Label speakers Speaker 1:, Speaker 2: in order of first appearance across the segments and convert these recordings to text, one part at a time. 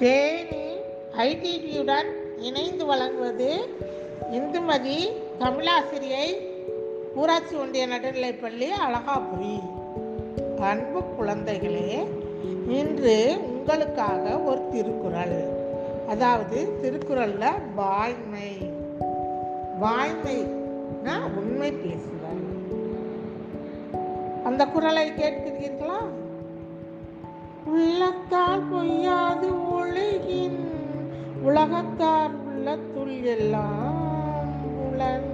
Speaker 1: தேனி ஐடிடியுடன் இணைந்து வழங்குவது இந்துமதி தமிழாசிரியை ஊராட்சி ஒன்றிய நடுநிலைப்பள்ளி அழகாபுரி. அன்பு குழந்தைகளே இன்று உங்களுக்காக ஒரு திருக்குறள். அதாவது திருக்குறளில் வாய்மை. வாய்மைனா உண்மை பேசுதல். அந்த குறளை கேட்கிறீர்களா? உள்ளத்தால் பொய்யா உலகத்தார் உள்ளத்துள் எல்லாம் உளன்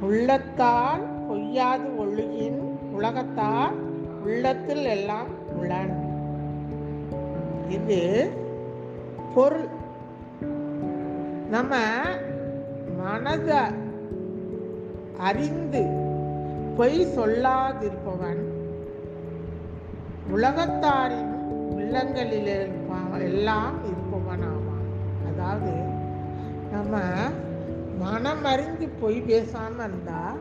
Speaker 1: உள்ளத்தால் பொய்யாது ஒழுகின் உலகத்தார் உள்ளத்தில் எல்லாம் உளன் இது பொருள். நம்ம மனத அறிந்து பொய் சொல்லாதிருப்பவன் உலகத்தாரின் உள்ளங்களில் எல்லாம் இருப்பவன் ஆவான் அதாவது நம்ம மனம் அறிந்து பொய் பேசாமல் இருந்தால்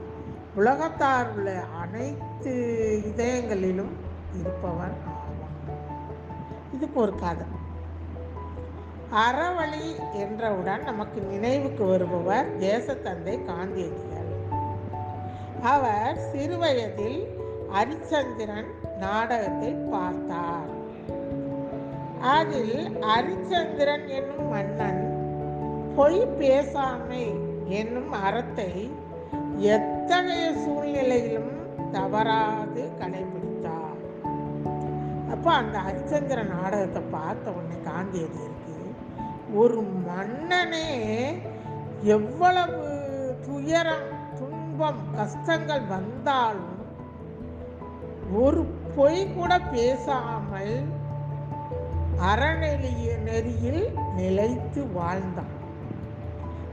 Speaker 1: உலகத்தார் உள்ள அனைத்து இதயங்களிலும் இருப்பவன் ஆவான். இதுக்கு ஒரு கதை. அறவழி என்றவுடன் நமக்கு நினைவுக்கு வருபவர் தேசத்தந்தை காந்தியடிகள். அவர் சிறுவயதில் ஹரிச்சந்திரன் நாடகத்தை பார்த்தார். அதில் ஹரிச்சந்திரன் என்னும் மன்னன் பொய் பேசாமை என்னும் அறத்தை எத்தகைய சூழ்நிலையிலும் தவறாது கடைபிடித்தார் அப்போ அந்த ஹரிச்சந்திரன் நாடகத்தை பார்த்த உடனே காந்தியடிகளுக்கு ஒரு மன்னனே எவ்வளவு துயரம் துன்பம் கஷ்டங்கள் வந்தாலும் ஒரு பொய் கூட பேசாமல் அறநெறிய நெறியில் நிலைத்து வாழ்ந்தான்.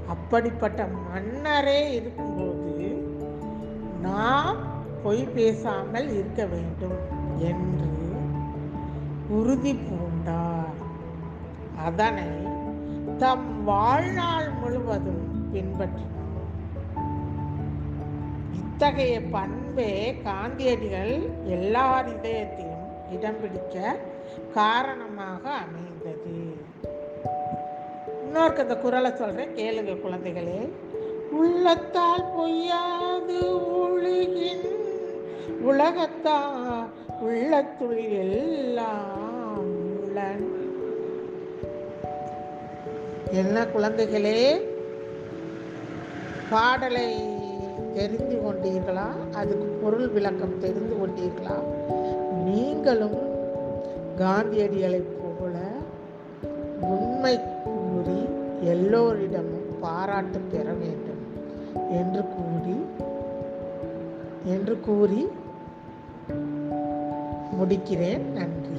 Speaker 1: அப்படிப்பட்ட மன்னரே இருக்கும்போது நாம் பொய் பேசாமல் இருக்க வேண்டும் என்று உறுதி பூண்டார். அதனை தம் வாழ்நாள் முழுவதும் பின்பற்றினார். இத்தகைய பண்பே காந்தியடிகள் எல்லார் இதயத்திலும் இடம் பிடிக்க காரணமாக அமைந்தது. இன்னொருக்கு இந்த குரலை சொல்கிறேன் கேளுங்க குழந்தைகளே. உள்ளத்தால் பொய்யாது ஒழுகின் உலகத்தா உள்ளத்துள் எல்லாம் உள்ளன் என்ன குழந்தைகளே? பாடலை தெரிந்து கொண்டீர்களா? அதுக்கு பொருள் விளக்கம் தெரிந்து கொண்டீர்களா? நீங்களும் காந்தியடிகளைப் போல உண்மை கூறி எல்லோரிடமும் பாராட்டு பெற வேண்டும் என்று கூறி என்று கூறி முடிக்கிறேன். நன்றி.